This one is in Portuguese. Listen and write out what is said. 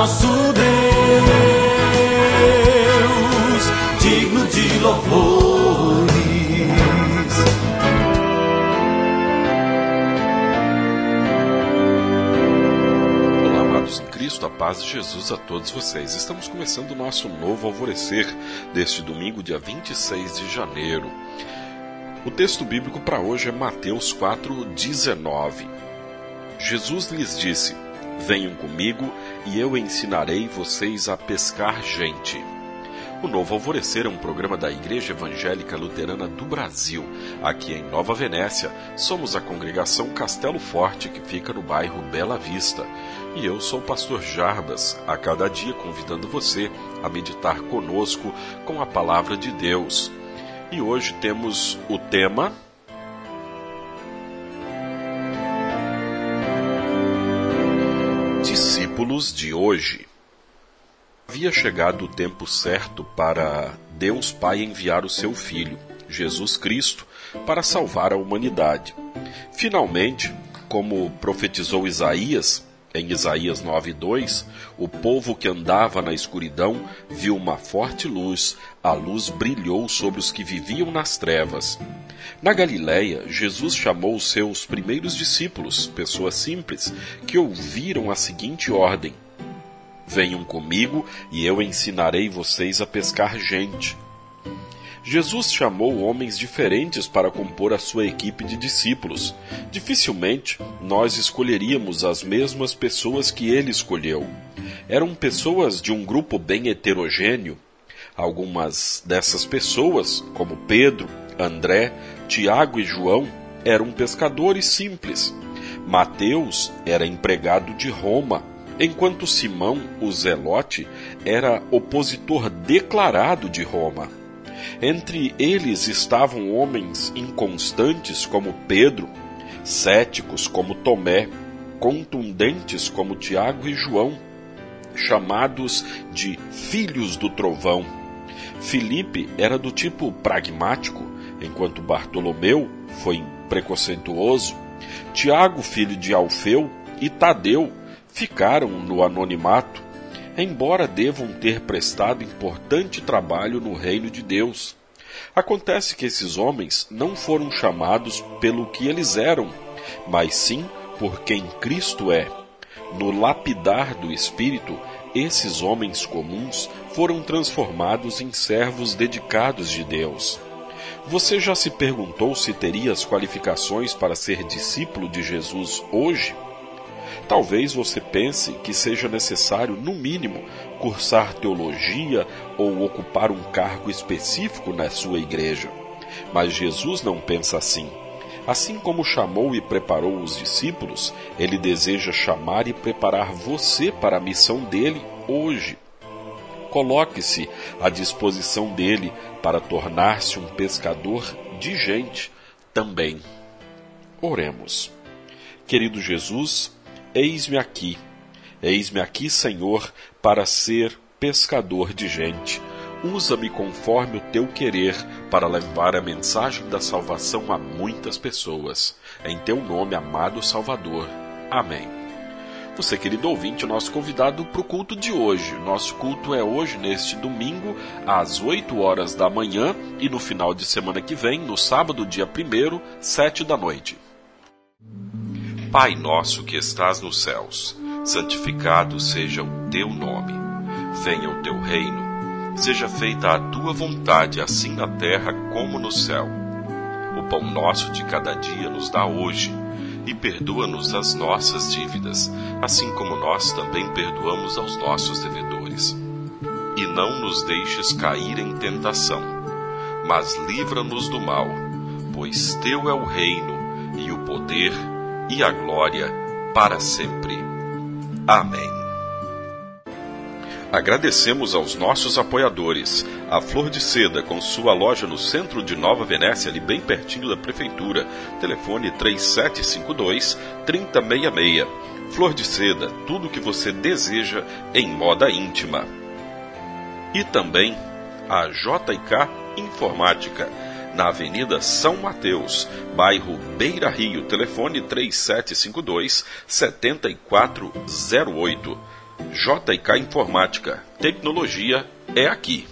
nosso Deus, digno de louvores. Olá, amados em Cristo, a paz de Jesus a todos vocês. Estamos começando o nosso novo alvorecer deste domingo, dia 26 de janeiro. O texto bíblico para hoje é Mateus 4:19. Jesus lhes disse: Venham comigo e eu ensinarei vocês a pescar gente. O Novo Alvorecer é um programa da Igreja Evangélica Luterana do Brasil. Aqui em Nova Venécia, somos a congregação Castelo Forte, que fica no bairro Bela Vista. E eu sou o pastor Jarbas, a cada dia convidando você a meditar conosco com a palavra de Deus. E hoje temos o tema Discípulos de hoje. Havia chegado o tempo certo para Deus Pai enviar o seu Filho, Jesus Cristo, para salvar a humanidade. Finalmente, como profetizou Isaías, em Isaías 9:2, o povo que andava na escuridão viu uma forte luz, a luz brilhou sobre os que viviam nas trevas. Na Galiléia, Jesus chamou os seus primeiros discípulos, pessoas simples, que ouviram a seguinte ordem: Venham comigo e eu ensinarei vocês a pescar gente. Jesus chamou homens diferentes para compor a sua equipe de discípulos. Dificilmente nós escolheríamos as mesmas pessoas que ele escolheu. Eram pessoas de um grupo bem heterogêneo. Algumas dessas pessoas, como Pedro, André, Tiago e João, eram pescadores simples. Mateus era empregado de Roma, enquanto Simão, o Zelote, era opositor declarado de Roma. Entre eles estavam homens inconstantes como Pedro, céticos como Tomé, contundentes como Tiago e João, chamados de filhos do trovão. Filipe era do tipo pragmático, enquanto Bartolomeu foi preconceituoso. Tiago, filho de Alfeu, e Tadeu ficaram no anonimato embora devam ter prestado importante trabalho no reino de Deus. Acontece que esses homens não foram chamados pelo que eles eram, mas sim por quem Cristo é. No lapidar do Espírito, esses homens comuns foram transformados em servos dedicados de Deus. Você já se perguntou se teria as qualificações para ser discípulo de Jesus hoje? Talvez você pense que seja necessário, no mínimo, cursar teologia ou ocupar um cargo específico na sua igreja. Mas Jesus não pensa assim. Assim como chamou e preparou os discípulos, ele deseja chamar e preparar você para a missão dele hoje. Coloque-se à disposição dele para tornar-se um pescador de gente também. Oremos. Querido Jesus, Eis-me aqui, eis-me aqui, Senhor, para ser pescador de gente. Usa-me conforme o teu querer para levar a mensagem da salvação a muitas pessoas. Em teu nome, amado Salvador. Amém. Você, querido ouvinte, o nosso convidado para o culto de hoje. Nosso culto é hoje, neste domingo, às 8 horas da manhã e no final de semana que vem, no sábado, dia 1, 7 da noite. Pai nosso que estás nos céus, santificado seja o teu nome. Venha o teu reino. Seja feita a tua vontade, assim na terra como no céu. O pão nosso de cada dia nos dá hoje, e perdoa-nos as nossas dívidas, assim como nós também perdoamos aos nossos devedores. E não nos deixes cair em tentação, mas livra-nos do mal, pois teu é o reino e o poder e a glória para sempre. Amém. Agradecemos aos nossos apoiadores. A Flor de Seda, com sua loja no centro de Nova Venécia, ali bem pertinho da prefeitura. Telefone 3752-3066. Flor de Seda, tudo o que você deseja em moda íntima. E também a JK Informática na Avenida São Mateus, bairro Beira Rio, telefone 3752 7408. JK Informática. Tecnologia é aqui.